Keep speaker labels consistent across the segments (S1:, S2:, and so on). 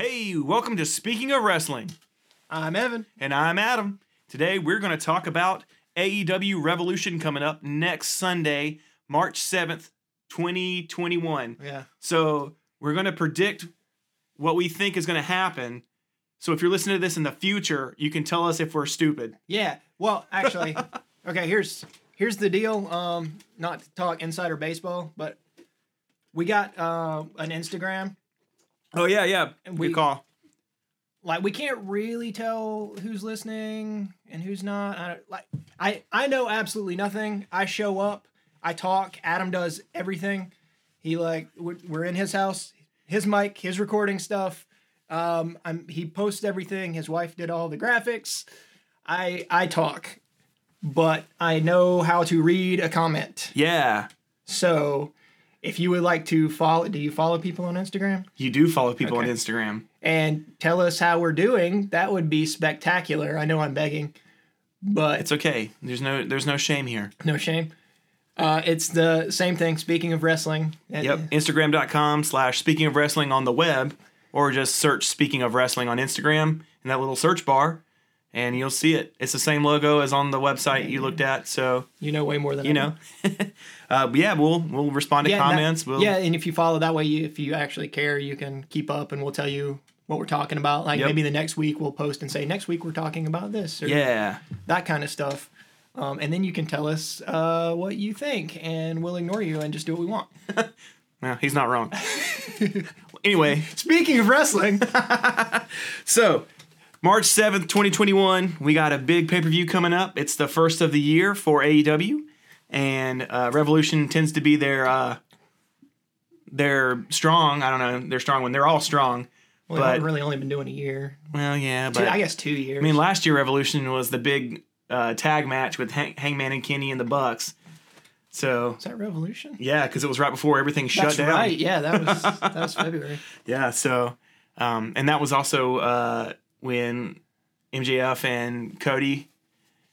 S1: Hey, welcome to Speaking of Wrestling,
S2: I'm Evan.
S1: and I'm Adam. Today we're going to talk about AEW Revolution coming up next Sunday, March 7th, 2021.
S2: Yeah.
S1: So we're going to predict what we think is going to happen. So if you're listening to this in the future, you can tell us if we're stupid.
S2: Yeah. Well, actually, okay. Here's here's the deal. Um, not to talk insider baseball, but we got uh, an Instagram.
S1: Oh, yeah, yeah.
S2: And
S1: we call.
S2: Like we can't really tell who's listening and who's not. I, like I I know absolutely nothing. I show up. I talk. Adam does everything. He like we're, we're in his house. His mic, his recording stuff. Um, I'm he posts everything. His wife did all the graphics. I I talk, but I know how to read a comment.
S1: Yeah.
S2: So, if you would like to follow, do you follow people on Instagram
S1: You do follow people
S2: Okay.
S1: on Instagram.
S2: and tell us how we're doing? That would be spectacular. I know I'm begging, but
S1: It's okay. There's no there's no shame here.
S2: no shame. Uh, it's the same thing. Speaking of wrestling,
S1: Yep. Instagram.com slash speaking of wrestling on the web, or just search speaking of wrestling on Instagram in that little search bar, and you'll see it. It's the same logo as on the website you looked at. So,
S2: you know way more than
S1: you
S2: I
S1: know. uh, yeah, we'll we'll respond to
S2: Yeah, and that-
S1: comments. we'll
S2: yeah, and if you follow that way, you, if you actually care, you can keep up, and we'll tell you what we're talking about. Like
S1: Yep.
S2: maybe the next week we'll post and say next week we're talking about this or
S1: yeah.
S2: that kind of stuff. Um, and then you can tell us uh, what you think, and we'll ignore you and just do what we want.
S1: Well, he's not wrong. anyway,
S2: Speaking of wrestling,
S1: So, March 7th, 2021, we got a big pay per view coming up. It's the first of the year for AEW, and uh, Revolution tends to be their. Uh, they're strong. I don't know. They're strong when they're all strong.
S2: well,
S1: But-
S2: we've really only been doing a year.
S1: Well, yeah, but
S2: I
S1: I,
S2: guess two years.
S1: I mean, last year Revolution was the big uh, tag match with Hang- Hangman and Kenny and the Bucks. So
S2: is that Revolution?
S1: yeah, because it was right before everything shut
S2: That's
S1: down.
S2: right. Yeah, that was that was February.
S1: Yeah, so um, and that was also uh, when MJF and Cody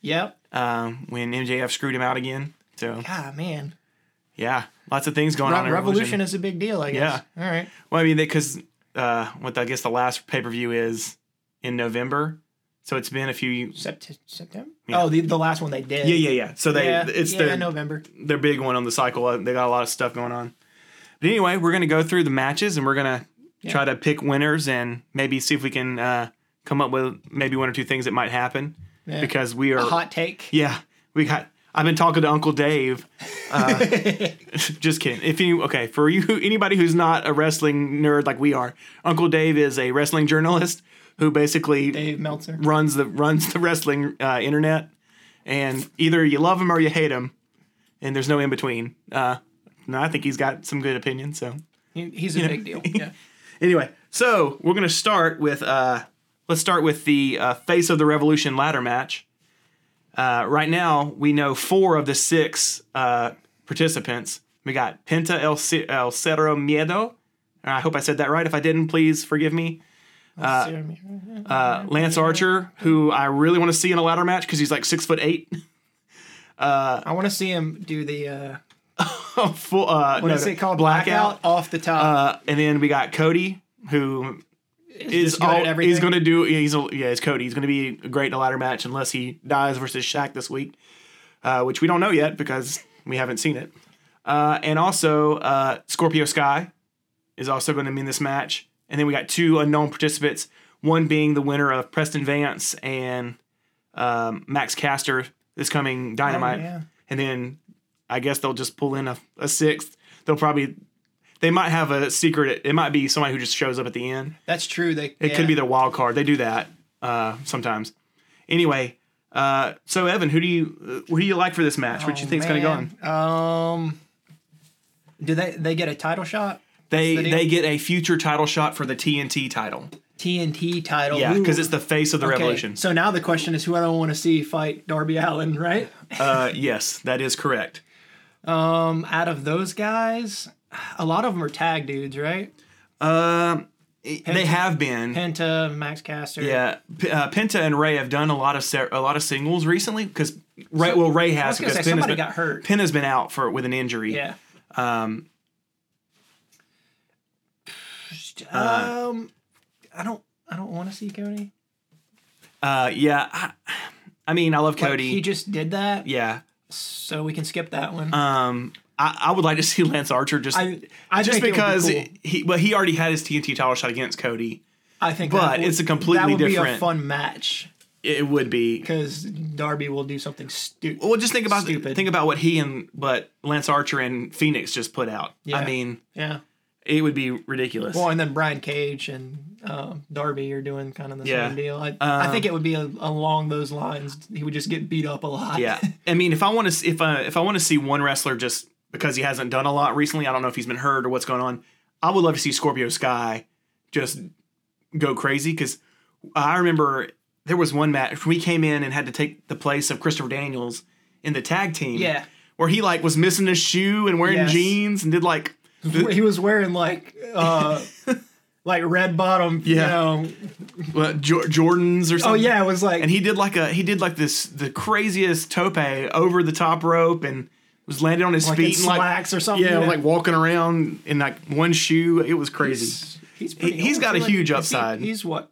S2: Yep.
S1: um, when MJF screwed him out again. So
S2: God, man,
S1: yeah, lots of things going
S2: Re-
S1: on. in
S2: Revolution is a big deal. I guess. Yeah. All right.
S1: Well, I mean, because uh, what I guess the last pay per view is in November, so it's been a few.
S2: Sept- September.
S1: Yeah.
S2: Oh, the the last one they did.
S1: Yeah, yeah, yeah. So they
S2: yeah,
S1: it's
S2: yeah,
S1: their
S2: November.
S1: their big one on the cycle. Uh, They got a lot of stuff going on. But anyway, we're gonna go through the matches and we're gonna try to pick winners and maybe see if we can uh, come up with maybe one or two things that might happen
S2: Yeah.
S1: because we are
S2: A hot take.
S1: Yeah, we got. I've been talking to Uncle Dave. Uh, just kidding. If you okay for you, anybody who's not a wrestling nerd like we are, Uncle Dave is a wrestling journalist who basically
S2: Dave Meltzer.
S1: runs the runs the wrestling uh, internet, and either you love him or you hate him, and there's no in between. Uh, no, I think he's got some good opinions. So
S2: He, he's a
S1: know.
S2: big deal. Yeah.
S1: anyway, so we're gonna start with uh, let's start with the uh, face of the revolution ladder match. Uh, right now, we know four of the six uh, participants. We got Penta El, C- El Zero Miedo. I hope I said that right. If I didn't, please forgive me. Uh, Lance Archer, who I really want to see in a ladder match because he's like six foot eight.
S2: I want to see him do the uh,
S1: Full, uh,
S2: what
S1: no,
S2: is
S1: no,
S2: it called? Blackout, off the top.
S1: Uh, and then we got Cody, who is
S2: just good at
S1: all, he's going to do. He's a, yeah, it's Cody. He's going to be great in a ladder match unless he dies versus Shaq this week, uh, which we don't know yet because we haven't seen it. Uh, and also uh, Scorpio Sky is also going to be in this match. And then we got two unknown participants. One being the winner of Preston Vance and um, Max Caster this coming Dynamite.
S2: Oh, yeah.
S1: And then I guess they'll just pull in a, a sixth. They'll probably they might have a secret. It might be somebody who just shows up at the end.
S2: That's true. They
S1: It could be their wild card. They do that uh, sometimes. Anyway, uh, so Evan, who do you uh, who do you like for this match? what do you think's going to go on?
S2: Um, do they they get a title shot?
S1: They
S2: the
S1: they get a future title shot for the TNT title.
S2: TNT title.
S1: Yeah, because it's the face of the
S2: Okay,
S1: revolution.
S2: So now the question is, who I don't want to see fight Darby Allin, right?
S1: Uh, yes, that is correct.
S2: Um, out of those guys, a lot of them are tag dudes, right?
S1: Um, they have been.
S2: Penta, Max Caster.
S1: Yeah, P- uh, Penta and Rey have done a lot of ser- a lot of singles recently because Rey. well, Ray has because
S2: say somebody
S1: been,
S2: got hurt.
S1: Penta's been out for with an injury.
S2: Yeah.
S1: Um,
S2: Um, I don't I don't want to see Cody.
S1: Uh, yeah. I, I mean, I love
S2: Like,
S1: Cody.
S2: he just did that,
S1: yeah.
S2: so we can skip that one.
S1: Um, I, I would like to see Lance Archer just
S2: I I
S1: just
S2: would be
S1: because
S2: cool.
S1: he well he already had his TNT title shot against Cody.
S2: I think,
S1: but
S2: that would-
S1: it's a completely
S2: that would Be a
S1: different-
S2: fun match
S1: It would be.
S2: because Darby will do something stupid.
S1: Well, just think about
S2: Stupid.
S1: think about what he and what Lance Archer and Fenix just put out.
S2: Yeah.
S1: I mean,
S2: Yeah.
S1: it would be ridiculous.
S2: Well, and then Brian Cage and uh, Darby are doing kind of the
S1: Yeah.
S2: same deal. I, I
S1: Um,
S2: think it would be a, along those lines. He would just get beat up a lot.
S1: yeah, I mean, if I want to if I if I want to see one wrestler just because he hasn't done a lot recently, I don't know if he's been hurt or what's going on. I would love to see Scorpio Sky just go crazy because I remember there was one match we came in and had to take the place of Christopher Daniels in the tag team.
S2: Yeah.
S1: where he like was missing a shoe and wearing
S2: Yes.
S1: jeans and did like
S2: he was wearing like uh like red bottom
S1: Yeah.
S2: you know
S1: Jo- Jordans or something.
S2: oh yeah it was like
S1: and he did like a he did like this the craziest tope over the top rope and was landing on his
S2: like in
S1: feet and like
S2: slacks or something
S1: yeah, like walking around in like one shoe. It was crazy.
S2: he's, he's,
S1: he's
S2: old.
S1: got a
S2: feel
S1: huge
S2: is he-
S1: upside.
S2: he's what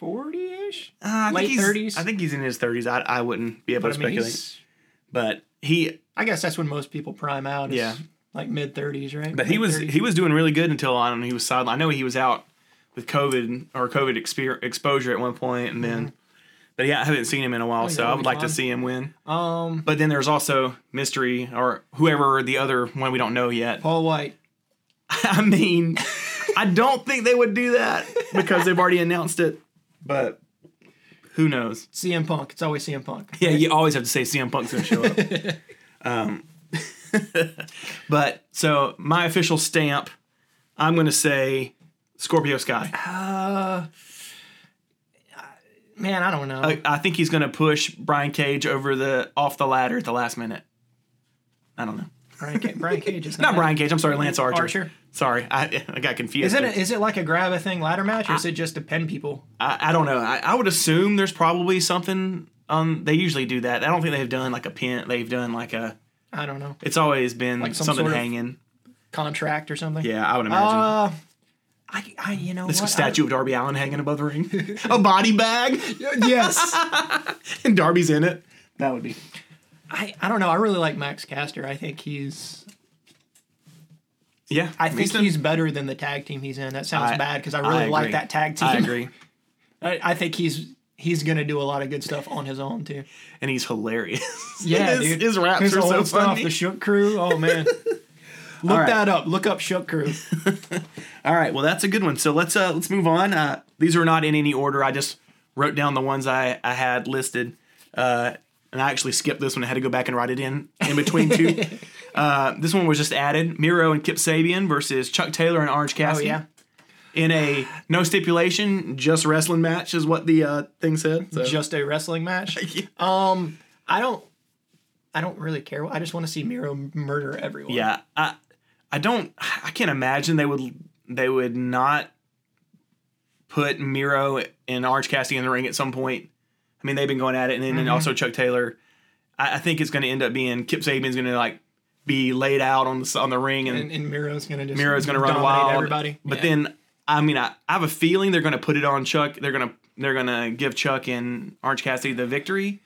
S2: 40ish
S1: Uh, I
S2: late
S1: think he's,
S2: 30s?
S1: I think he's in his thirties. I, I wouldn't be able
S2: but
S1: to
S2: I mean
S1: speculate, but he
S2: I guess that's when most people prime out
S1: Yeah.
S2: like mid 30s right
S1: but he was
S2: 30s.
S1: he was doing really good until I don't know he was sidelined. I know he was out with COVID or COVID exper- exposure at one point, and then. But yeah, I haven't seen him in a while.
S2: Oh,
S1: so I would like to see him win.
S2: um
S1: But then there's also mystery or whoever the other one we don't know yet.
S2: Paul White
S1: I mean, I don't think they would do that because they've already announced it. But who knows?
S2: CM Punk it's always CM Punk
S1: Yeah, you always have to say CM Punk's gonna show up. um, but so my official stamp, I'm gonna say Scorpio Sky.
S2: uh man I don't know
S1: I, I think he's gonna push Brian Cage over the off the ladder at the last minute. I don't know.
S2: Brian, Ca- Brian Cage is
S1: Not Brian Cage. I'm sorry, Lance Archer.
S2: Archer.
S1: Sorry, I, I got confused.
S2: Is it a, is it like a grab a thing ladder match or is it just to pin people?
S1: I, I don't know. I, I would assume there's probably something. Um, they usually do that. I don't think they've done like a pin. They've done like a.
S2: I don't know
S1: It's always been
S2: Like some
S1: something
S2: sort of-
S1: hanging.
S2: contract or something.
S1: Yeah, I would imagine.
S2: Uh, I, I you know
S1: this
S2: what?
S1: statue of Darby Allin hanging above the ring, a body bag,
S2: yes.
S1: and Darby's in it. That would be.
S2: I I don't know. I really like Max Caster. I think he's
S1: Yeah,
S2: I think he's better than the tag team he's in. That sounds
S1: I-
S2: bad because I
S1: I
S2: really like that tag team.
S1: I agree,
S2: I, I think he's he's gonna do a lot of good stuff on his own too.
S1: and he's hilarious.
S2: Yeah,
S1: his,
S2: dude.
S1: his raps
S2: His
S1: are so
S2: stuff,
S1: funny.
S2: the Shook Crew. Oh man, look
S1: right.
S2: that up. Look up Shook Crew.
S1: All right, well that's a good one. So let's uh let's move on. Uh, these are not in any order. I just wrote down the ones I I had listed. Uh, and I actually skipped this one. I had to go back and write it in in between two. uh, this one was just added: Miro and Kip Sabian versus Chuck Taylor and Orange Cassidy.
S2: Oh yeah,
S1: In a no stipulation, just wrestling match is what the uh, thing said. So.
S2: just a wrestling match.
S1: Yeah.
S2: Um, I don't. I don't really care. I just want to see Miro murder everyone.
S1: Yeah, I I don't I can't imagine they would they would not put Miro and Orange Cassidy in the ring at some point. I mean, they've been going at it, and then
S2: Mm-hmm.
S1: also Chuck Taylor. I, I think it's going to end up being Kip Sabian's going to like be laid out on the on the ring, and,
S2: and, and Miro's gonna just
S1: Miro's going to run wild.
S2: Everybody,
S1: but
S2: Yeah.
S1: then I mean, I, I have a feeling they're going to put it on Chuck. They're going to they're going to give Chuck and Orange Cassidy the victory.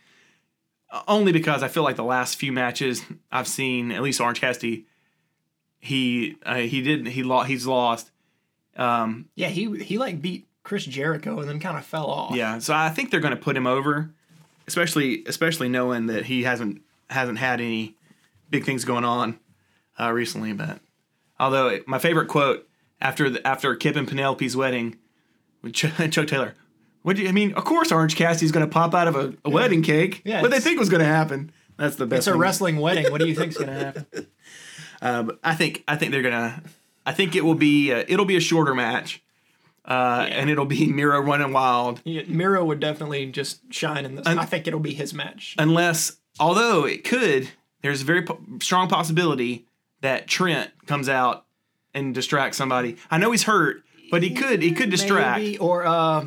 S1: Only because I feel like the last few matches I've seen, at least Orange Cassidy, he uh, he didn't he lost he's lost. Um,
S2: yeah, he he like beat Chris Jericho and then kind of fell off.
S1: yeah, so I think they're going to put him over, especially especially knowing that he hasn't hasn't had any big things going on uh, recently. But although my favorite quote after the, after Kip and Penelope's wedding, with Ch- Chuck Taylor. What do you I mean? Of course, Orange Cassidy's going to pop out of a, a wedding cake.
S2: Yeah,
S1: what they think was going to happen. That's the best.
S2: It's a wrestling wedding. What do you think's gonna happen?
S1: Uh, I think I think they're gonna. I think it will be uh, it'll be a shorter match, uh, and it'll be Miro running wild.
S2: Yeah, Miro would definitely just shine in this. I think it'll be his match.
S1: Unless, although it could, there's a very po- strong possibility that Trent comes out and distracts somebody. I know he's hurt, but he could he could distract.
S2: Maybe, or uh,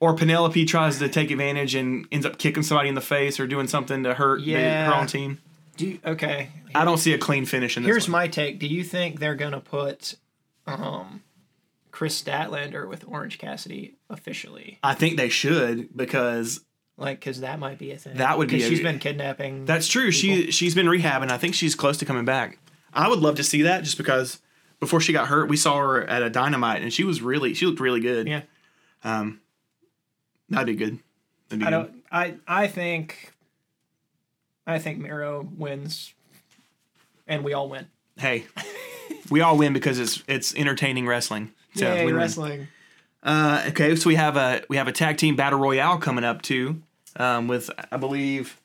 S1: Or Penelope tries to take advantage and ends up kicking somebody in the face or doing something to hurt the,
S2: Yeah.
S1: her own team.
S2: Do you, okay.
S1: I don't see a clean finish in this.
S2: Here's
S1: one.
S2: my take. Do you think they're gonna put um, Kris Statlander with Orange Cassidy officially,
S1: I think they should because
S2: like because that might be a thing.
S1: That would be a-
S2: she's been kidnapping.
S1: that's true. She she's been rehabbing. I think she's close to coming back. I would love to see that just because before she got hurt, we saw her at a dynamite and she was really she looked really good.
S2: yeah.
S1: Um, that'd be good. That'd be
S2: I
S1: good.
S2: don't. I I think. I think Miro wins, and we all win.
S1: Hey, we all win because it's it's entertaining wrestling. So
S2: Yay, wrestling.
S1: Uh, okay, so we have a we have a tag team battle royale coming up too, um, with I believe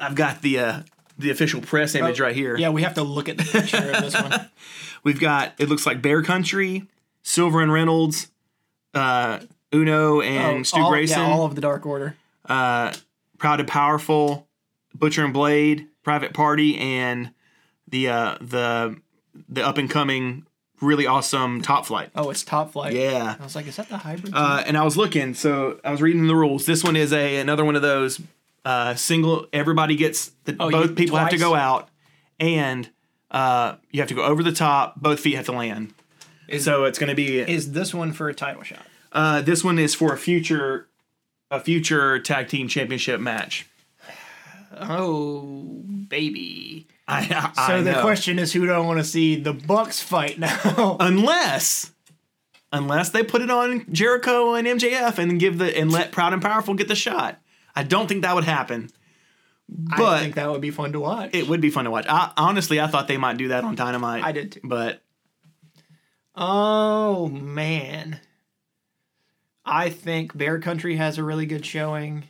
S1: I've got the uh, the official press image right here.
S2: Oh, Yeah, we have to look at the picture of this one.
S1: We've got it looks like Bear Country, Silver and Reynolds, uh, Uno and
S2: Oh,
S1: Stu
S2: all,
S1: Grayson,
S2: Yeah, all of the Dark Order.
S1: uh, Proud and Powerful, Butcher and Blade, Private Party, and the uh, the the up and coming really awesome Top Flight.
S2: Oh, it's Top Flight.
S1: Yeah.
S2: I was like, is that the hybrid?
S1: Uh, and I was looking, so I was reading the rules. This one is a another one of those uh, single. Everybody gets the
S2: Oh,
S1: both people have to go out, and uh, you have to go over the top. Both feet have to land.
S2: Is-
S1: so it's going to be
S2: is this one for a title shot?
S1: uh, this one is for a future a future tag team championship match.
S2: Oh, baby.
S1: I, I,
S2: So
S1: I
S2: the
S1: know.
S2: question is, who do I want to see the Bucks fight now?
S1: unless unless they put it on Jericho and MJF and give the and let Proud and Powerful get the shot. I don't think that would happen. But I
S2: think that would be fun to watch.
S1: it would be fun to watch. I, honestly, I thought they might do that on Dynamite.
S2: I did too.
S1: but
S2: Oh man. I think Bear Country has a really good showing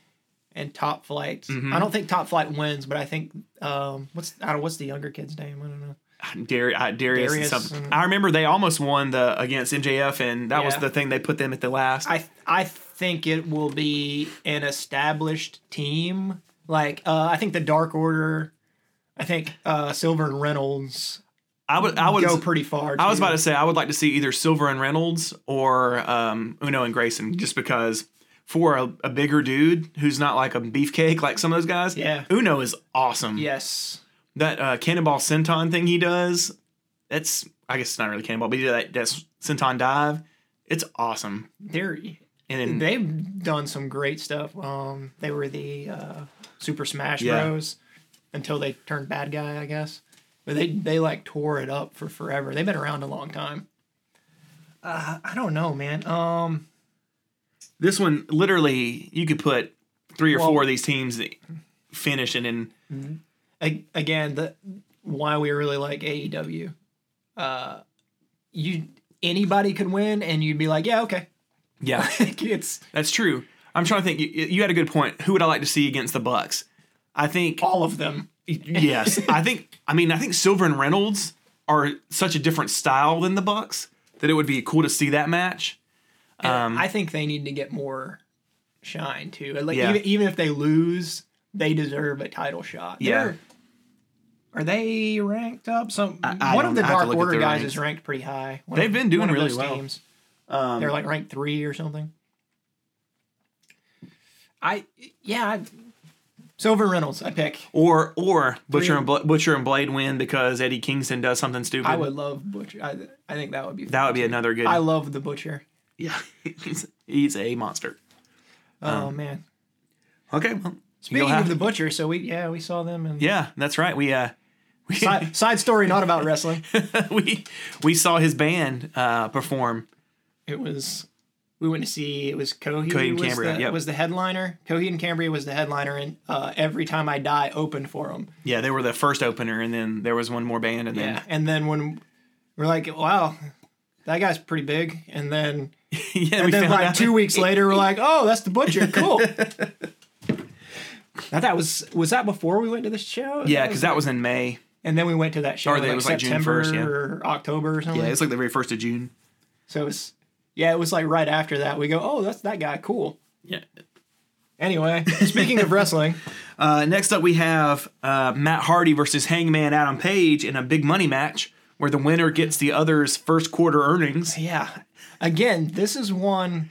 S2: and Top Flight.
S1: Mm-hmm.
S2: I don't think Top Flight wins, but I think um what's I don't what's the younger kid's name? I don't know.
S1: Dar- uh, Darius,
S2: Darius
S1: something.
S2: and-
S1: I remember they almost won the against MJF, and that was the thing they put them at the last.
S2: I I think it will be an established team. Like uh I think the Dark Order I think uh Silver and Reynolds
S1: I would. I would
S2: go pretty far.
S1: I was about to say I would like to see either Silver and Reynolds or um, Uno and Grayson, just because for a, a bigger dude who's not like a beefcake like some of those guys.
S2: Yeah.
S1: Uno is awesome.
S2: Yes.
S1: That uh, cannonball senton thing he does, that's I guess it's not really cannonball, but he did that, that senton dive. It's awesome.
S2: They're
S1: And then
S2: they've done some great stuff. Um, they were the uh, Super Smash
S1: Yeah.
S2: Bros. until they turned bad guy, I guess. But they they like tore it up for forever. They've been around a long time. Uh, I don't know, man. Um,
S1: this one literally you could put three or
S2: Well-
S1: four of these teams finishing and
S2: a- again, the why we really like AEW. Uh, you anybody could win, and you'd be like, yeah, okay.
S1: yeah.
S2: it's
S1: That's true. I'm trying to think. You, you had a good point. Who would I like to see against the Bucks? I think
S2: all of them.
S1: yes. I think. I mean, I think Silver and Reynolds are such a different style than the Bucks that it would be cool to see that match.
S2: And I think they need to get more shine too. Like
S1: Yeah.
S2: even, even if they lose, they deserve a title shot.
S1: Yeah.
S2: They're- Are they ranked up? Some
S1: I
S2: one of the
S1: I
S2: Dark Order guys is ranked pretty high. One
S1: They've
S2: of-
S1: been doing really well.
S2: Teams.
S1: Um,
S2: They're like ranked three or something. I yeah, I, Silver Reynolds. I pick.
S1: or or Butcher
S2: Three-
S1: and Bla- Butcher and Blade win because Eddie Kingston does something stupid.
S2: I would love Butcher. I, I think that would be.
S1: that would be another good.
S2: I love the Butcher.
S1: Yeah, he's, he's a monster.
S2: Oh man.
S1: Okay, well,
S2: Speaking of the Butcher, so we yeah we saw them and
S1: yeah, that's right. We uh, we
S2: side, side story not about wrestling.
S1: we we saw his band uh perform.
S2: It was we went to see it was Coheed,
S1: Coheed and
S2: was,
S1: Cambria,
S2: the,
S1: yep.
S2: was the headliner. Coheed and Cambria was the headliner, and uh, every time I die opened for them.
S1: Yeah, they were the first opener, and then there was one more band, and then
S2: and then when we're like, wow, that guy's pretty big, and then
S1: yeah,
S2: and
S1: we
S2: then
S1: found
S2: like
S1: out-
S2: two weeks later, we're like, oh, that's the butcher, cool. Now that was was that before we went to the show?
S1: Yeah, because that was in May.
S2: and then we went to that show.
S1: Or
S2: in,
S1: it
S2: like
S1: was, like, June
S2: September
S1: 1st, yeah.
S2: or October or something.
S1: Yeah, it's like the very first of June.
S2: so it was yeah, it was like right after that. We go, oh, that's that guy, cool.
S1: Yeah.
S2: Anyway, speaking of wrestling,
S1: Uh, next up, we have uh, Matt Hardy versus Hangman Adam Page in a big money match where the winner gets the other's first quarter earnings.
S2: yeah, again, this is one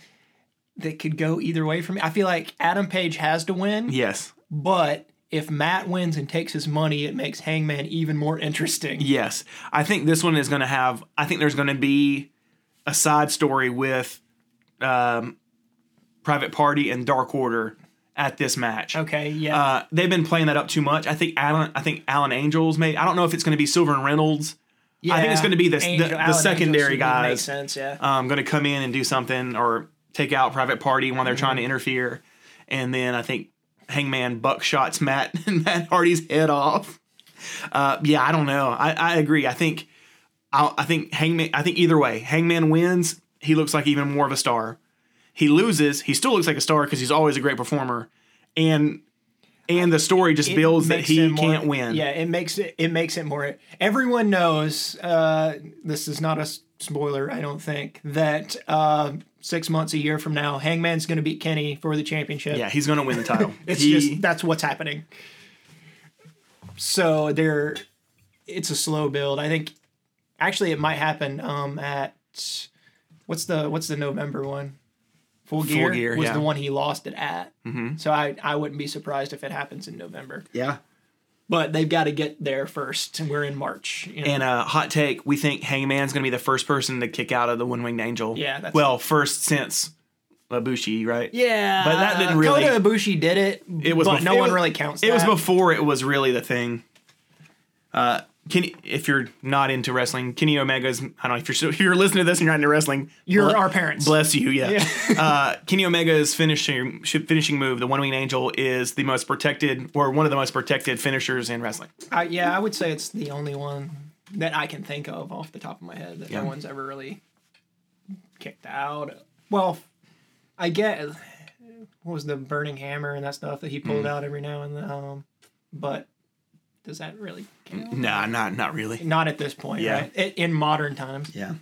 S2: that could go either way for me. I feel like Adam Page has to win,
S1: Yes.
S2: but if Matt wins and takes his money, it makes Hangman even more interesting.
S1: Yes. I think this one is going to have, I think there's going to be a side story with um, Private Party and Dark Order at this match.
S2: Okay, yeah.
S1: Uh, they've been playing that up too much. I think Alan. I think Alan Angels may. I don't know if it's going to be Silver and Reynolds. I think it's going to be the
S2: Angel-
S1: the, the secondary
S2: Angels would make
S1: guys
S2: sense, yeah.
S1: um, going to come in and do something or take out Private Party when they're trying to
S2: Mm-hmm.
S1: interfere, and then I think Hangman buckshots Matt and Matt Hardy's head off. Uh, yeah, I don't know. I, I agree. I think I, I think Hangman. I think either way, Hangman wins. He looks like even more of a star. He loses. He still looks like a star because he's always a great performer, and and the story just
S2: It
S1: builds that he
S2: more-
S1: can't win.
S2: Yeah, it makes it it makes it more. Everyone knows. Uh, this is not a spoiler, I don't think. That uh, six months, a year from now, Hangman's going to beat Kenny for the championship.
S1: Yeah, he's going to win the title.
S2: it's
S1: He-
S2: just that's what's happening. So there, it's a slow build. I think, actually, it might happen um, at what's the what's the November one? Full Gear,
S1: Gear,
S2: was
S1: yeah.
S2: the one he lost it at. Mm-hmm. So I I wouldn't be surprised if it happens in November.
S1: yeah.
S2: But they've got to get there first, and we're in March. you know.
S1: And uh, hot take: We think Hangman's going to be the first person to kick out of the One Winged Angel.
S2: Yeah, that's-
S1: well, first since Ibushi, right?
S2: yeah,
S1: but that didn't really-
S2: Kota Ibushi did it.
S1: It was
S2: but
S1: bef-
S2: no
S1: it
S2: one
S1: was-
S2: really counts.
S1: It was before it was really the thing. Uh, Kenny, if you're not into wrestling, Kenny Omega's. I don't know if you're still, if you're listening to this and you're not into wrestling.
S2: You're
S1: ble-
S2: our parents.
S1: Bless you. Yeah.
S2: Yeah.
S1: uh, Kenny Omega's finishing finishing move, the One Winged Angel, is the most protected or one of the most protected finishers in wrestling.
S2: I, yeah, I would say it's the only one that I can think of off the top of my head that
S1: Yeah.
S2: no one's ever really kicked out. Well, I get what was the burning hammer and that stuff that he
S1: Mm.
S2: pulled out every now and then. Um, but does that really count?
S1: Nah, not not really.
S2: Not at this point,
S1: Yeah.
S2: right? In modern times.
S1: Yeah.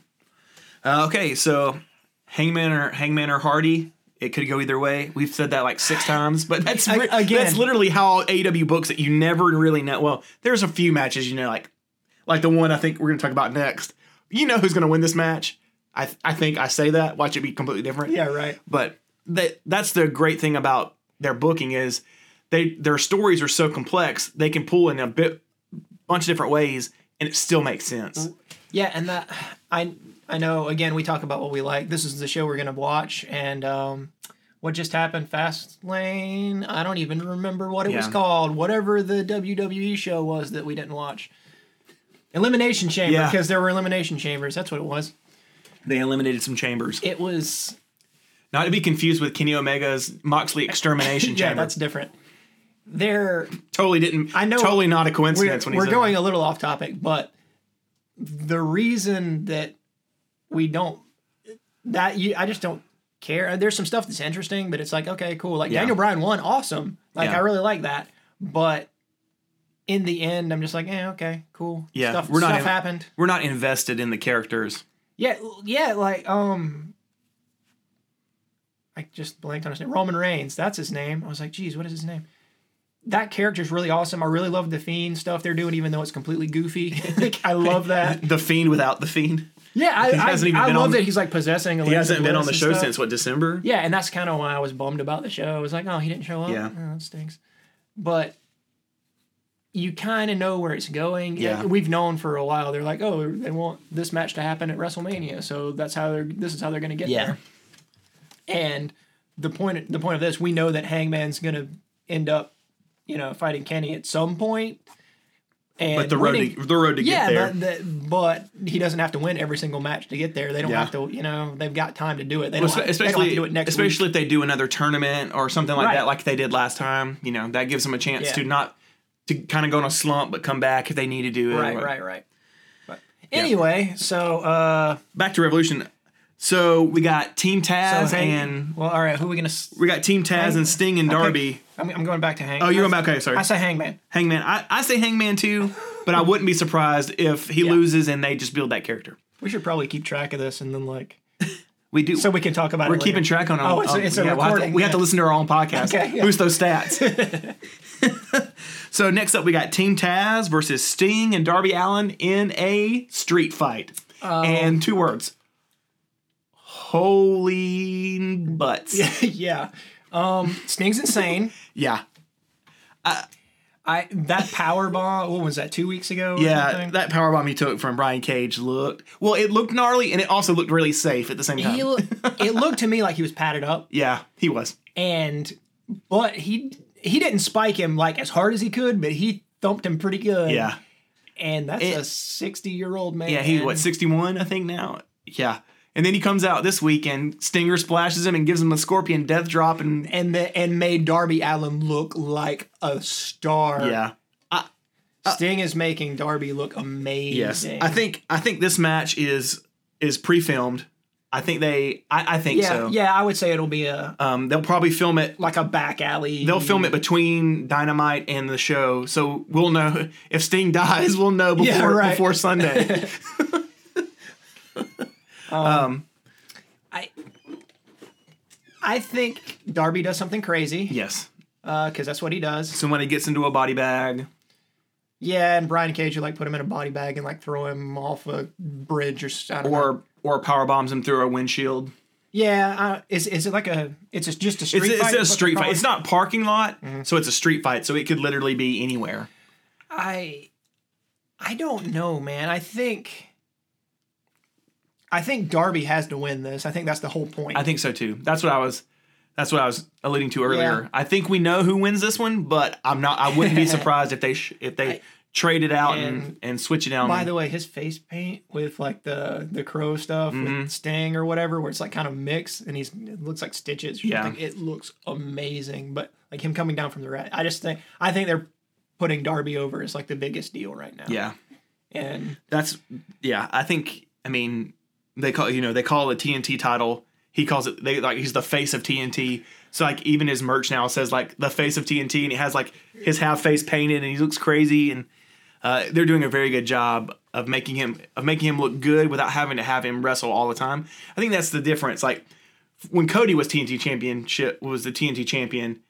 S1: Uh, okay, so Hangman or Hangman or Hardy. It could go either way. We've said that like six times, but that's
S2: A-
S1: re-
S2: again-
S1: that's literally how AEW books it. You never really know. Well, there's a few matches you know, like like the one I think we're going to talk about next. You know who's going to win this match. I I think I say that. Watch it be completely different.
S2: Yeah, right.
S1: But that that's the great thing about their booking is they their stories are so complex. They can pull in a bit bunch of different ways, and it still makes sense.
S2: Yeah, and that I I know. Again, we talk about what we like. This is the show we're gonna watch, and um, what just happened? Fast Lane. I don't even remember what it was called. Whatever the WWE show was that we didn't watch. Elimination Chamber,
S1: Yeah.
S2: because there were elimination chambers. That's what it was.
S1: They eliminated some chambers.
S2: It was.
S1: Not to be confused with Kenny Omega's Moxley Extermination
S2: Yeah,
S1: Chamber.
S2: that's different. There,
S1: totally didn't.
S2: I know-
S1: Totally not a
S2: we're,
S1: coincidence when
S2: we're
S1: he's
S2: going a little off topic, but the reason that we don't that you I just don't care. There's some stuff that's interesting, but it's like okay, cool. Like
S1: Yeah.
S2: Daniel Bryan won, awesome. Like
S1: Yeah.
S2: I really like that, but in the end, I'm just like, eh, okay, cool.
S1: Yeah,
S2: stuff,
S1: we're not
S2: stuff
S1: in-
S2: happened.
S1: We're not invested in the characters.
S2: Yeah, yeah, like um. I just blanked on his name. Roman Reigns, that's his name. I was like, geez, what is his name? That character's really awesome. I really love the Fiend stuff they're doing, even though it's completely goofy. Like, I love that.
S1: The Fiend without the Fiend.
S2: Yeah, I,
S1: He hasn't
S2: I, I love
S1: on-
S2: that he's like possessing.
S1: He hasn't been on the show since what December.
S2: Yeah, and that's kind of why I was bummed about the show. I was like, oh, he didn't show up.
S1: Yeah.
S2: oh, that stinks. But you kind of know where it's going.
S1: Yeah.
S2: we've known for a while. They're like, oh, they want this match to happen at WrestleMania, so that's how they're. This is how they're going to get
S1: Yeah.
S2: there. And the point, the point of this, we know that Hangman's going to end up, you know, fighting Kenny at some point. And
S1: But the road,
S2: winning-
S1: to, the road to
S2: yeah,
S1: get there.
S2: But, the, but he doesn't have to win every single match to get there. They don't
S1: Yeah.
S2: have to, you know, they've got time to do it. They
S1: Well,
S2: don't, have, they don't have
S1: especially
S2: to do it next
S1: especially
S2: week.
S1: if they do another tournament or something like
S2: Right.
S1: that, like they did last time. You know, that gives them a chance
S2: Yeah.
S1: to not to kind of go on a slump, but come back if they need to do it.
S2: Right, right, right. But anyway, so uh,
S1: Back to Revolution. So we got Team Taz
S2: so
S1: and
S2: well, all right, who are we gonna?
S1: we got Team Taz and Sting and. Darby.
S2: I'm, I'm going back to Hang.
S1: Oh, you're going back. Okay, sorry.
S2: I say Hangman.
S1: Hangman. I, I say Hangman too, but I wouldn't be surprised if he
S2: Yeah.
S1: loses and they just build that character.
S2: We should probably keep track of this and then like
S1: We do.
S2: so we can talk about it.
S1: we're
S2: keeping
S1: track on our.
S2: Oh, it's it's a
S1: yeah, we'll have to-
S2: recording,
S1: we have to listen to our own podcast.
S2: Okay.
S1: Boost those stats. so next up, we got Team Taz versus Sting and Darby Allin in a street fight.
S2: Um,
S1: and two words. Holy butts.
S2: yeah. Um, Sting's insane.
S1: Yeah.
S2: I that power bomb. What was that? Two weeks ago? Or
S1: Yeah,
S2: something?
S1: that power bomb he took from Brian Cage looked well. It looked gnarly, and it also looked really safe at the same time.
S2: He, lo- it looked to me like he was padded up,
S1: yeah, he was.
S2: and but he he didn't spike him like as hard as he could, but he thumped him pretty good.
S1: Yeah,
S2: and that's
S1: It-
S2: a sixty year old man.
S1: yeah. He's what sixty one, I think now. Yeah, and then he comes out this week and Stinger splashes him and gives him a scorpion death drop, and
S2: and the, and made Darby Allin look like a star.
S1: yeah.
S2: Sting is making Darby look amazing.
S1: Yes, I think I think this match is is pre filmed. I think they. I, I think
S2: Yeah,
S1: so.
S2: yeah, I would say it'll be a
S1: Um, they'll probably film it.
S2: like a back alley.
S1: They'll film it between Dynamite and the show, so we'll know if Sting dies. We'll know before
S2: Yeah, right.
S1: before Sunday. um,
S2: I I think Darby does something crazy
S1: yes.
S2: because that's what he does.
S1: So when he gets into a body bag,
S2: Yeah, and Brian Cage would like put him in a body bag and like throw him off a bridge or don't know.
S1: or or power bombs him through a windshield.
S2: Yeah, uh, is is it like a? It's just a street
S1: It's,
S2: fight.
S1: it's a street fight. It's not parking lot,
S2: Mm-hmm.
S1: so it's a street fight. So it could literally be anywhere.
S2: I I don't know, man. I think I think Darby has to win this. I think that's the whole point.
S1: I think so too. That's what I was. That's what I was alluding to earlier.
S2: Yeah.
S1: I think we know who wins this one, but I'm not. I wouldn't be surprised if they sh- if they
S2: I-
S1: trade it out and,
S2: and-
S1: and switch it out.
S2: By the way, his face paint with like the the crow stuff
S1: Mm-hmm.
S2: with Sting or whatever, where it's like kind of mixed and he's it looks like stitches.
S1: Yeah.
S2: it looks amazing. But like him coming down from the rat, I just think I think they're putting Darby over is like the biggest deal right now.
S1: yeah,
S2: and
S1: that's yeah. I think. I mean, they call you know they call it a TNT title. He calls it they like he's the face of TNT. So like even his merch now says like the face of TNT, and he has like his half face painted, and he looks crazy. And uh, they're doing a very good job of making him of making him look good without having to have him wrestle all the time. I think that's the difference. Like when Cody was TNT championship was the TNT champion.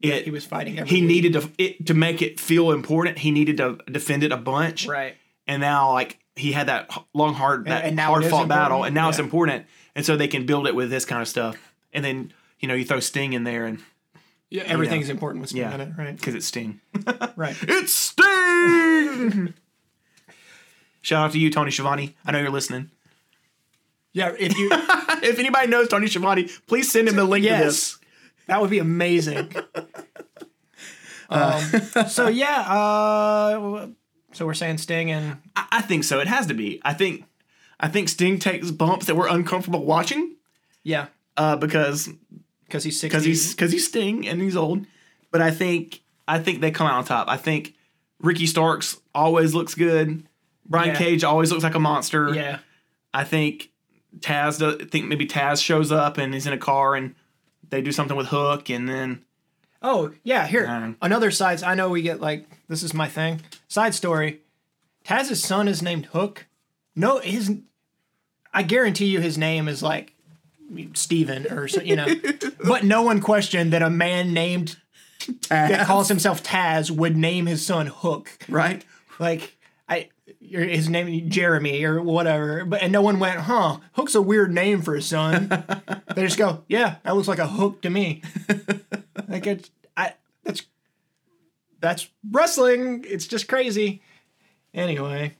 S1: It,
S2: he was fighting.
S1: He needed to it to make it feel important. He needed to defend it a bunch,
S2: right.
S1: and now like he had that long hard that
S2: and now
S1: hard fought battle, and now it's important, and so they can build it with this kind of stuff, and then you know you throw Sting in there and
S2: Yeah, everything's important with Sting
S1: Yeah.
S2: in it, right?
S1: because it's Sting,
S2: Right.
S1: it's Sting. Shout out to you, Tony Schiavone. I know you're listening.
S2: Yeah, if you
S1: If anybody knows Tony Schiavone, please send him the link to
S2: yes,
S1: this.
S2: that would be amazing. um, so yeah, uh, so we're saying Sting and
S1: I, I think so. It has to be. I think I think Sting takes bumps that we're uncomfortable watching
S2: yeah,
S1: uh, because
S2: because he's
S1: because he's because he's Sting and he's old. But I think I think they come out on top. I think Ricky Starks always looks good. Brian
S2: Yeah.
S1: Cage always looks like a monster.
S2: yeah.
S1: I think Taz. Does, I think maybe Taz shows up and he's in a car and they do something with Hook and then
S2: Oh yeah, here
S1: Um,
S2: another side. I know we get like this is my thing. Side story. Taz's son is named Hook. No, his. I guarantee you, his name is like Steven or so, you know, but no one questioned that a man named that calls himself Taz would name his son Hook.
S1: right.
S2: Like I, his name Jeremy or whatever. But and no one went, huh? Hook's a weird name for a son. they just go, yeah, that looks like a hook to me. like it's I that's that's wrestling. It's just crazy. Anyway,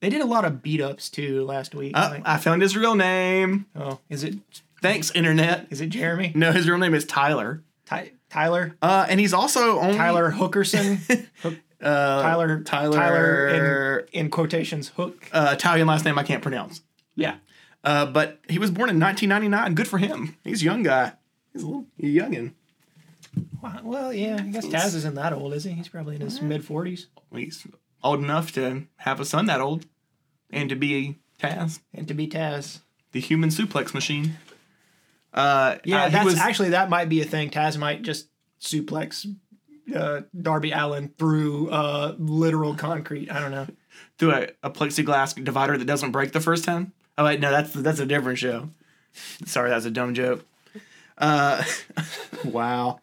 S2: they did a lot of beat ups too last week.
S1: Uh,
S2: Like,
S1: I found his real name.
S2: oh, is it
S1: Thanks, internet.
S2: is it Jeremy?
S1: No, his real name is Tyler.
S2: Ty, Tyler
S1: Uh, and he's also only
S2: Tyler Hookerson. Hook,
S1: uh,
S2: Tyler
S1: Tyler
S2: Tyler in, in quotations Hook.
S1: uh, Italian last name I can't pronounce.
S2: Yeah.
S1: Uh, but he was born in 1999. Good for him. He's a young guy. He's a little youngin.
S2: Well, yeah, I guess Taz isn't that old, is he? He's probably in his mid forties
S1: He's old enough to have a son that old, and to be Taz,
S2: and to be Taz.
S1: the human suplex machine. Uh,
S2: Yeah,
S1: uh,
S2: that's
S1: was-
S2: actually that might be a thing. Taz might just suplex uh, Darby Allin through uh, literal concrete. I don't know.
S1: through a, a plexiglass divider that doesn't break the first time. Oh wait, no, that's that's a different show. Sorry, that's a dumb joke. Uh, wow.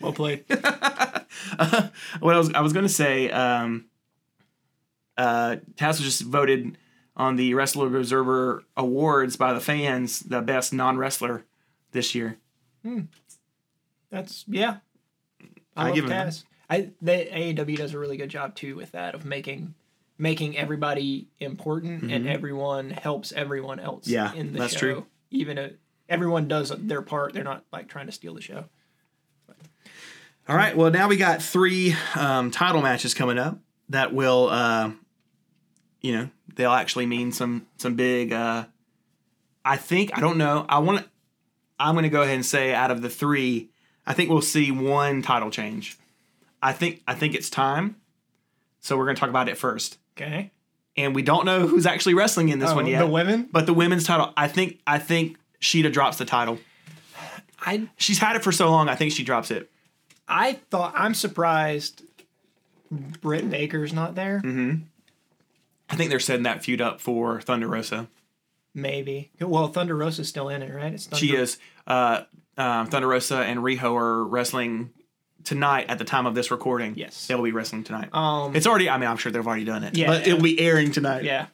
S2: Well played.
S1: what I was I was gonna say, um, uh, Taz was just voted on the Wrestler Observer Awards by the fans the best non wrestler this year.
S2: That's yeah.
S1: I
S2: I, love
S1: give him-
S2: Taz. I they AEW does a really good job too with that of making making everybody important and everyone helps everyone else.
S1: Mm-hmm. Yeah,
S2: in the
S1: that's
S2: show.
S1: true.
S2: Even if everyone does their part, they're not like trying to steal the show.
S1: All right. Well, now we got three um, title matches coming up that will, uh, you know, they'll actually mean some some big. Uh, I think I don't know. I want. to I'm going to go ahead and say out of the three, I think we'll see one title change. I think I think it's time. So we're going to talk about it first,
S2: Okay.
S1: and we don't know who's actually wrestling in this
S2: Oh,
S1: one yet.
S2: the women.
S1: but the women's title, I think I think Shida drops the title.
S2: I
S1: She's had it for so long. I think she drops it.
S2: I thought I'm surprised Britt Baker's not there.
S1: Mm-hmm. I think they're setting that feud up for Thunder Rosa.
S2: Maybe. Well, Thunder Rosa's still in it, right? It's Thunder,
S1: She is. Uh, um, Thunder Rosa and Riho are wrestling tonight at the time of this recording.
S2: Yes.
S1: They will be wrestling tonight.
S2: Um.
S1: it's already, I mean, I'm sure they've already done it.
S2: Yeah.
S1: But it'll be airing tonight.
S2: yeah.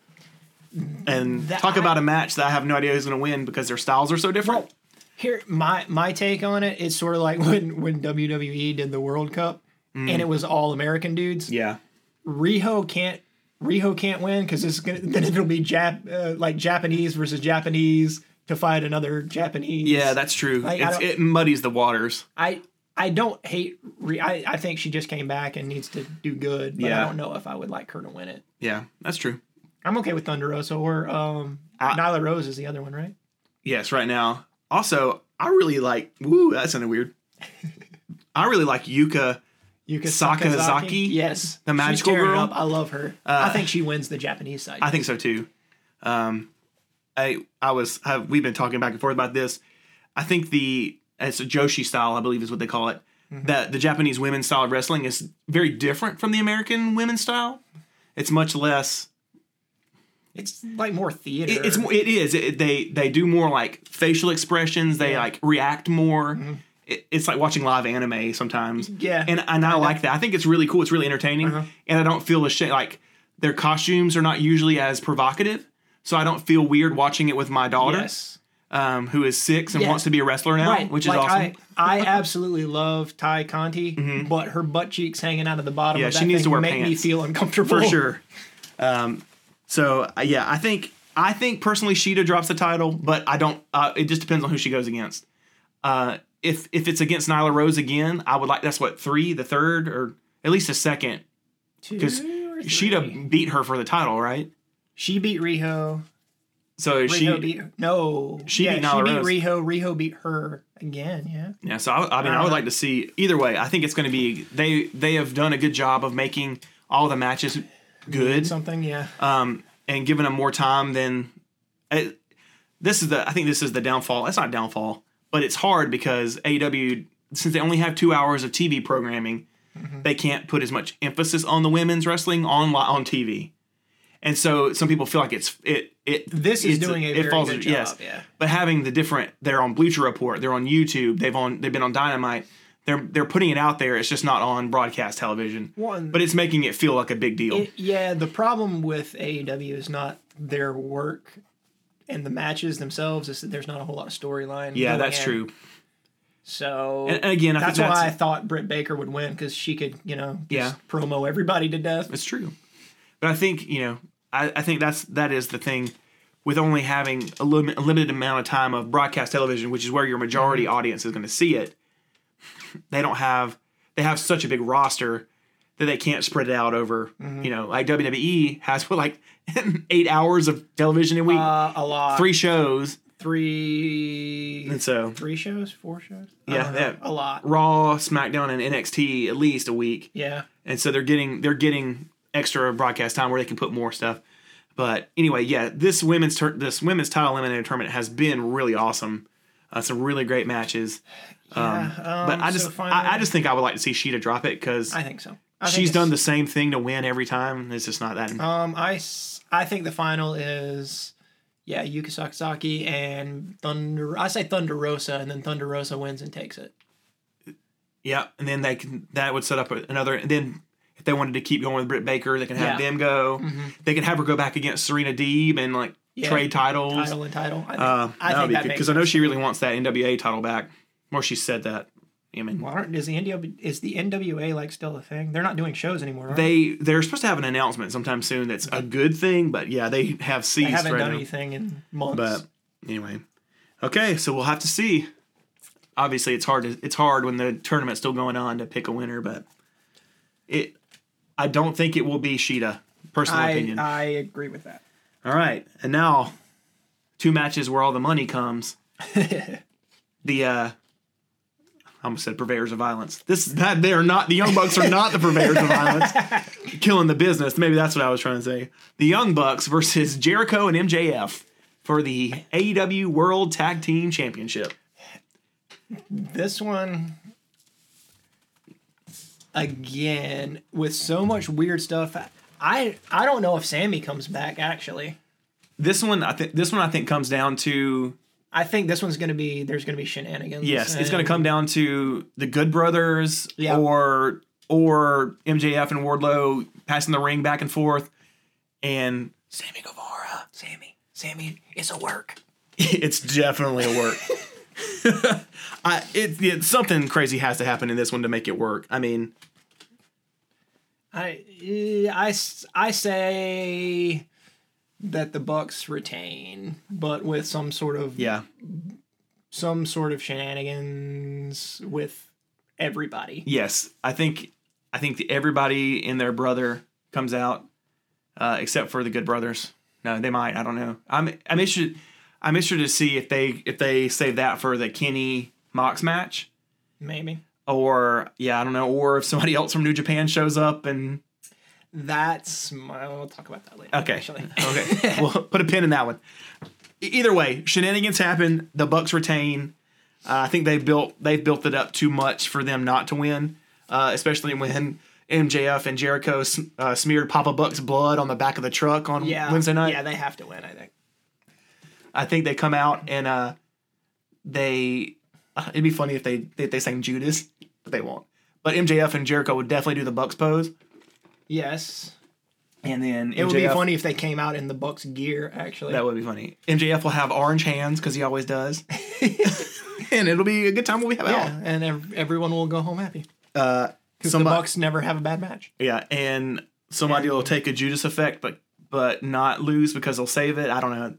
S1: And
S2: That-
S1: talk
S2: I-
S1: about a match that I have no idea who's going to win because their styles are so different.
S2: Well, here my my take on it is sort of like when when WWE did the World Cup and it was all American dudes.
S1: Mm. yeah.
S2: Riho can't Riho can't win because it's gonna then it'll be Jap uh, like Japanese versus Japanese to fight another Japanese.
S1: Yeah, that's true.
S2: Like,
S1: It's, it muddies the waters.
S2: I I don't hate. Ri- I I think she just came back and needs to do good. But
S1: Yeah.
S2: I don't know if I would like her to win it.
S1: Yeah, that's true.
S2: I'm okay with Thunder Rosa or um
S1: I-
S2: Nyla Rose is the other one, right?
S1: Yes, right now. Also, I really like, woo, that sounded weird. I really like Yuka.
S2: Yuka
S1: Sakazaki?
S2: Yes,
S1: The magical girl?
S2: I love her.
S1: Uh,
S2: I think she wins the Japanese side.
S1: I think so too. Um, I I was have we've been talking back and forth about this. I think the it's a Joshi style, I believe is what they call it.
S2: Mm-hmm.
S1: That the Japanese women's style of wrestling is very different from the American women's style. It's much less.
S2: It's like more theater.
S1: It, it's more. It is. It, they they do more like facial expressions. They
S2: Yeah. Mm-hmm.
S1: like react more. It, it's like watching live anime sometimes.
S2: Yeah.
S1: and and I like that. I think it's really cool. It's really entertaining,
S2: Uh-huh.
S1: and I don't feel ashamed. Like their costumes are not usually as provocative, so I don't feel weird watching it with my daughter,
S2: yes.
S1: um, who is six and
S2: Yeah.
S1: wants to be a wrestler now,
S2: Right,
S1: which is
S2: like
S1: awesome. Mm-hmm.
S2: I, I absolutely love Tay Conti, but her butt cheeks hanging out of the bottom.
S1: Yeah,
S2: of
S1: she
S2: that
S1: needs to wear
S2: make me feel uncomfortable
S1: for sure. Um, so uh, yeah, I think I think personally Shida drops the title, but I don't. Uh, it just depends on who she goes against. Uh, if if it's against Nyla Rose again, I would like that's what three, the third, or at least a second, because
S2: Shida
S1: beat her for the title, right?
S2: She beat Riho.
S1: So
S2: Riho
S1: she
S2: beat no.
S1: she
S2: yeah,
S1: beat Nyla
S2: she beat
S1: Rose.
S2: Riho. Riho beat her again. Yeah.
S1: Yeah, so I, I mean, I would like to see either way. I think it's going to be they they have done a good job of making all the matches good,
S2: Something. Yeah.
S1: um, and giving them more time than. It, this is the I think this is the downfall. It's not a downfall, but it's hard because AW since they only have two hours of TV programming,
S2: Mm-hmm.
S1: they can't put as much emphasis on the women's wrestling on li- on TV, and so some people feel like it's it it
S2: This is doing a
S1: it
S2: very
S1: falls
S2: good
S1: yes.
S2: Yeah.
S1: But having the different, they're on Bleacher Report, they're on YouTube, they've on they've been on Dynamite. They're they're putting it out there. It's just not on broadcast television.
S2: One.
S1: But it's making it feel like a big deal.
S2: It, yeah, the problem with AEW is not their work and the matches themselves. Is that there's not a whole lot of storyline.
S1: yeah, that's
S2: in.
S1: true.
S2: So
S1: And, and again, I
S2: that's
S1: think that's
S2: why I thought Britt Baker would win because she could, you know, just
S1: Yeah.
S2: promo everybody to death.
S1: it's true. But I think you know, I, I think that's that is the thing with only having a, lim- a limited amount of time of broadcast television, which is where your majority
S2: Mm-hmm.
S1: audience is going to see it. They don't have they have such a big roster that they can't spread it out over.
S2: Mm-hmm.
S1: You know, like WWE has what like eight hours of television a week,
S2: Uh, a lot.
S1: three shows,
S2: three,
S1: and so
S2: three shows, four shows.
S1: Yeah,
S2: a lot.
S1: Raw, SmackDown, and NXT at least a week.
S2: Yeah,
S1: and so they're getting they're getting extra broadcast time where they can put more stuff. But anyway, yeah, this women's tur- this women's title eliminator tournament has been really awesome. Uh, some really great matches.
S2: yeah. Um,
S1: but I
S2: so
S1: just
S2: finally-
S1: I, I just think I would like to see Shida drop it because
S2: I think so. I
S1: she's
S2: it's-
S1: done the same thing to win every time. It's just not that.
S2: Um, I I think the final is, yeah, Yuka Sakazaki and Thunder. I say Thunder Rosa, and then Thunder Rosa wins and takes it.
S1: yeah, and then they can that would set up another. And then if they wanted to keep going with Britt Baker, they can have
S2: Yeah.
S1: them go. They can have her go back against Serena Deeb and like
S2: Yeah.
S1: trade titles.
S2: Title and title. I think,
S1: Uh,
S2: I
S1: that would
S2: think
S1: be
S2: that
S1: because I know she really wants that NWA title back. Or she said that I mean,
S2: Well, aren't, is the NW is the NWA like still a thing? They're not doing shows anymore. Right?
S1: they they're supposed to have an announcement sometime soon. That's a good thing, but yeah, they have
S2: They
S1: ceased
S2: haven't
S1: right
S2: done
S1: now.
S2: anything in months.
S1: But anyway, okay, so we'll have to see. Obviously, it's hard. To, it's hard when the tournament's still going on to pick a winner, but it. I don't think it will be Shida. Personal
S2: I
S1: opinion.
S2: I agree with that.
S1: All right, and now two matches where all the money comes. the uh, I almost said purveyors of violence. This that they are not. The Young Bucks are not the purveyors of violence, killing the business. Maybe that's what I was trying to say. The Young Bucks versus Jericho and MJF for the AEW World Tag Team Championship.
S2: This one again with so much weird stuff. I I don't know if Sammy comes back actually.
S1: This one, I think. This one, I think, comes down to
S2: I think this one's gonna be there's gonna be shenanigans.
S1: yes, it's going to come down to the Good Brothers
S2: Yeah.
S1: or or MJF and Wardlow passing the ring back and forth, and Sammy Guevara.
S2: Sammy. Sammy it's a work.
S1: it's definitely a work. I it, it something crazy has to happen in this one to make it work. I mean,
S2: I eh, I I say that the Bucks retain, but with some sort of
S1: yeah,
S2: some sort of shenanigans with everybody.
S1: yes, I think I think the, everybody and their brother comes out, uh, except for the Good Brothers. No, they might. I don't know. I'm I'm interested. I'm interested to see if they if they save that for the Kenny Mox match,
S2: Maybe
S1: or yeah, I don't know, or if somebody else from New Japan shows up and
S2: that's my, we'll talk about that later.
S1: Okay.
S2: Actually.
S1: Okay. we'll put a pin in that one. Either way, shenanigans happen. The Bucks retain. Uh, I think they've built they've built it up too much for them not to win, uh, especially when MJF and Jericho uh, smeared Papa Buck's blood on the back of the truck on
S2: yeah.
S1: Wednesday night.
S2: Yeah, they have to win. I think.
S1: I think they come out and uh, they. Uh, it'd be funny if they if they sang Judas, but they won't. But MJF and Jericho would definitely do the Bucks pose,
S2: Yes.
S1: and then
S2: It would be
S1: MJF
S2: funny if they came out in the Bucks gear. Actually.
S1: That would be funny. MJF will have orange hands because he always does, and it'll be a good time when we have
S2: yeah, and ev- everyone will go home happy
S1: out. Uh,
S2: because the
S1: somebody,
S2: Bucks never have a bad match.
S1: yeah, and somebody will take a Judas effect, but but not lose because they'll save it. I don't know.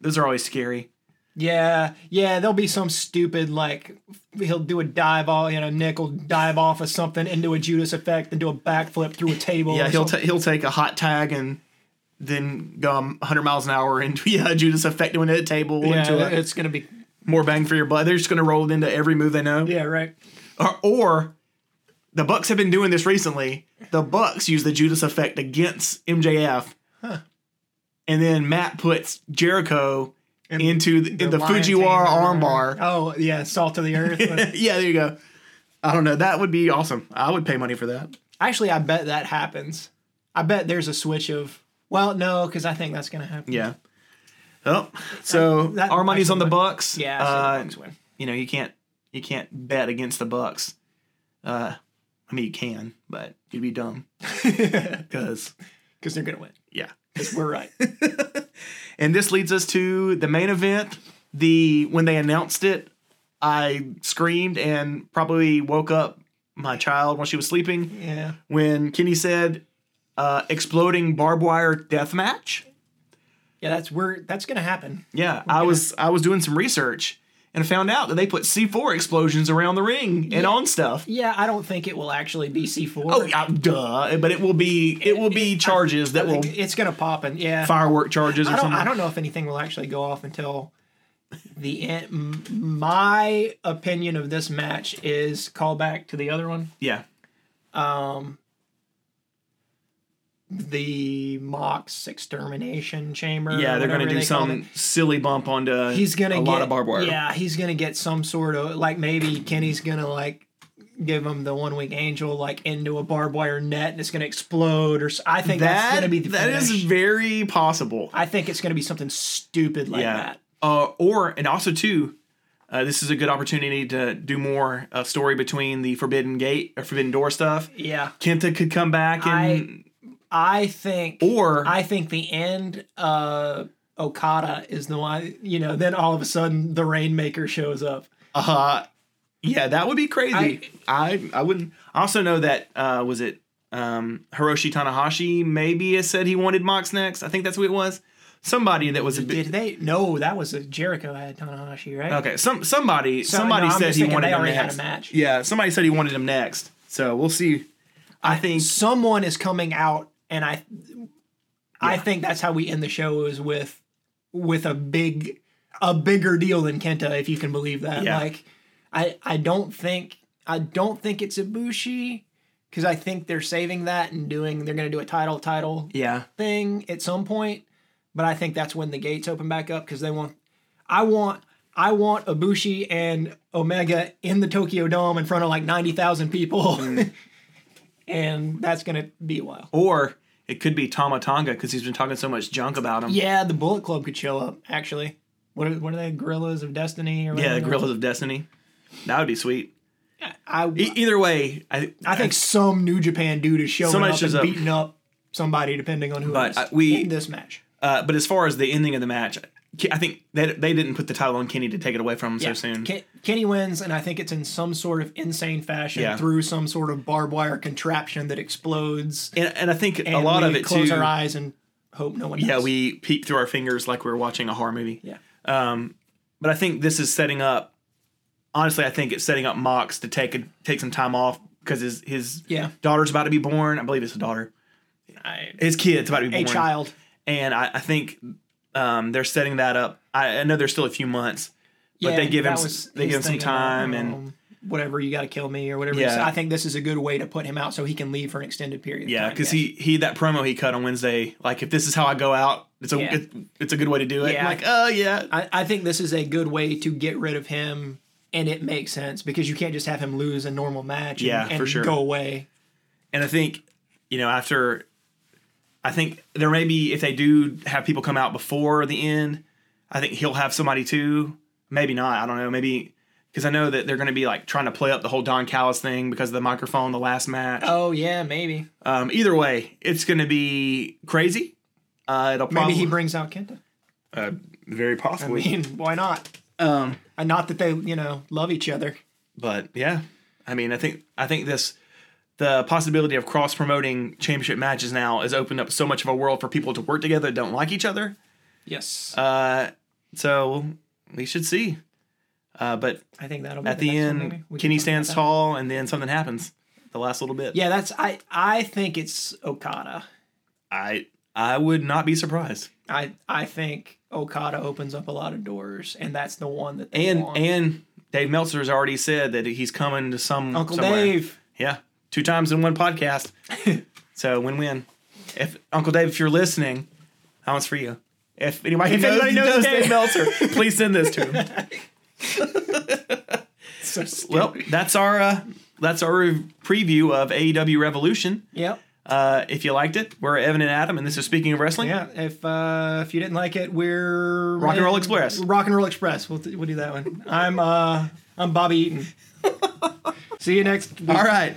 S1: Those are always scary.
S2: Yeah, yeah, there'll be some stupid like he'll do a dive off, you know, Nick will dive off of something into a Judas effect and do a backflip through a table.
S1: Yeah, he'll ta- he'll take a hot tag and then go um, 100 miles an hour into yeah Judas effect into a table
S2: yeah,
S1: into a,
S2: it's gonna be
S1: more bang for your buck. They're just gonna roll it into every move they know.
S2: yeah, right.
S1: Or, or the Bucks have been doing this recently. The Bucks use the Judas effect against MJF, and then Matt puts Jericho into the, in the Fujiwara armbar.
S2: Oh yeah, salt to the earth.
S1: yeah, there you go. I don't know. That would be awesome. I would pay money for that.
S2: Actually, I bet that happens. I bet there's a switch of well, no, because I think that's gonna happen.
S1: Yeah. Oh, so
S2: That-
S1: our money's on the
S2: actually-
S1: Bucks.
S2: Yeah,
S1: Uh,
S2: the Bucks win.
S1: you know you can't you can't bet against the Bucks. Uh, I mean you can, but you'd be dumb because
S2: because they're gonna win.
S1: yeah.
S2: Because we're right.
S1: And this leads us to the main event. The when they announced it, I screamed and probably woke up my child when she was sleeping
S2: yeah.
S1: when Kenny said uh, exploding barbed wire death match.
S2: Yeah, that's we're that's gonna happen.
S1: Yeah, I was I was doing some research and found out that they put C4 explosions around the ring and on stuff.
S2: Yeah, I don't think it will actually be C four.
S1: Oh, yeah, duh! But it will be it will be charges that will
S2: it's gonna pop and yeah.
S1: firework charges or
S2: I
S1: something.
S2: I don't know if anything will actually go off until the end. My opinion of this match is call back to the other one.
S1: Yeah,
S2: Um, the Mox extermination chamber.
S1: yeah, they're gonna do
S2: they
S1: some silly bump onto
S2: He's gonna
S1: a
S2: get
S1: lot of barbed wire.
S2: Yeah, he's gonna get some sort of like maybe Kenny's gonna like give him the one winged angel like into a barbed wire net and it's gonna explode or I think that's gonna be the
S1: that is very possible.
S2: I think it's gonna be something stupid like
S1: yeah,
S2: that.
S1: uh, or and also too. Uh, this is a good opportunity to do more uh, story between the Forbidden Gate or Forbidden Door stuff.
S2: Yeah,
S1: Kenta could come back and
S2: I think
S1: or
S2: I think the end uh Okada is the one you know, then all of a sudden the Rainmaker shows up.
S1: Uh-huh. Yeah, that would be crazy. I I, wouldn't. I also know that uh, was it um, Hiroshi Tanahashi maybe has said he wanted Mox next. I think that's who it was. Somebody that was a bit.
S2: Did they? No, that was a Jericho had Tanahashi, right?
S1: Okay, some somebody
S2: So,
S1: somebody
S2: no,
S1: said he wanted
S2: they
S1: him
S2: already had a match.
S1: Yeah, somebody said he wanted him next. So we'll see. I think
S2: someone is coming out, and I, I think that's how we end the show is with, with a big, a bigger deal than Kenta, if you can believe that.
S1: Yeah.
S2: Like, I I don't think I don't think it's Ibushi, because I think they're saving that and doing they're gonna do a title title
S1: yeah,
S2: thing at some point, but I think that's when the gates open back up because they want, I want. I want Ibushi and Omega in the Tokyo Dome in front of like 90,000 people.
S1: Mm.
S2: and that's going to be a while.
S1: or it could be Tama Tonga because he's been talking so much junk about him.
S2: Yeah, the Bullet Club could show up, actually. What are, what are they? Guerrillas of Destiny? Or
S1: yeah, the Guerrillas of Destiny. That would be sweet.
S2: I,
S1: E- either way, I
S2: I think some New Japan dude is showing up and
S1: up.
S2: beating up somebody, depending on who
S1: But,
S2: it is
S1: uh, we-
S2: in this match.
S1: Uh, but as far as the ending of the match, I think they, they didn't put the title on Kenny to take it away from him so soon.
S2: Ken- Kenny wins, and I think it's in some sort of insane fashion
S1: Yeah.
S2: through some sort of barbed wire contraption that explodes.
S1: and, and I think
S2: And
S1: a lot of it
S2: close
S1: too.
S2: our eyes and hope no one.
S1: Yeah,
S2: does.
S1: we peek through our fingers like we are watching a horror movie.
S2: Yeah.
S1: Um, but I think this is setting up. Honestly, I think it's setting up Mox to take a, take some time off because his his
S2: Yeah.
S1: daughter's about to be born. I believe it's a daughter.
S2: I,
S1: His kid's about to be
S2: a
S1: born.
S2: child.
S1: and I, I think um, they're setting that up. I, I know there's still a few months, but
S2: Yeah,
S1: they give him
S2: that
S1: they give him some time and
S2: whatever you got to kill me or whatever.
S1: Yeah.
S2: Yeah. I think this is a good way to put him out so he can leave for an extended period.
S1: yeah, because
S2: yes.
S1: he he that promo he cut on Wednesday. Like if this is how I go out, it's a
S2: Yeah.
S1: it, it's a good way to do it.
S2: Yeah.
S1: I'm like oh yeah,
S2: I, I think this is a good way to get rid of him, and it makes sense because you can't just have him lose a normal match. And,
S1: Yeah,
S2: and
S1: for sure.
S2: Go away.
S1: and I think you know after. I think there may be if they do have people come out before the end. I think he'll have somebody too. Maybe not. I don't know. Maybe because I know that they're going to be like trying to play up the whole Don Callis thing because of the microphone the last match.
S2: Oh yeah, maybe.
S1: Um, either way, it's going to be crazy. Uh, it'll probably, Maybe
S2: he brings out Kenta.
S1: uh, very
S2: I
S1: possibly.
S2: mean, why not?
S1: um,
S2: And not that they, you know, love each other.
S1: but yeah, I mean, I think I think this the possibility of cross promoting championship matches now has opened up so much of a world for people to work together that don't like each other.
S2: Yes.
S1: Uh, so we should see. Uh, but
S2: I think that'll be
S1: at the
S2: one,
S1: end,
S2: maybe. We can
S1: Kenny stands tall, and then something happens. The last little bit.
S2: Yeah, that's I. I think it's Okada.
S1: I I would not be surprised.
S2: I I think Okada opens up a lot of doors, and that's the one that they
S1: And
S2: want.
S1: and Dave Meltzer's already said that he's coming to some
S2: Uncle
S1: somewhere.
S2: Dave.
S1: Yeah, two times in one podcast. so win win. If Uncle Dave, if you're listening, that one's for you. If anybody,
S2: If
S1: knows,
S2: anybody knows Dave-
S1: Meltzer, please send this to him.
S2: So.
S1: Well, that's our uh, that's our preview of AEW Revolution.
S2: Yep.
S1: Uh, if you liked it, we're Evan and Adam, and this is Speaking of Wrestling.
S2: Yeah. If uh, if you didn't like it, we're
S1: Rock and Roll Express.
S2: Rock and Roll Express. We'll, we'll do that one. I'm uh I'm Bobby Eaton. See you next week.
S1: All right.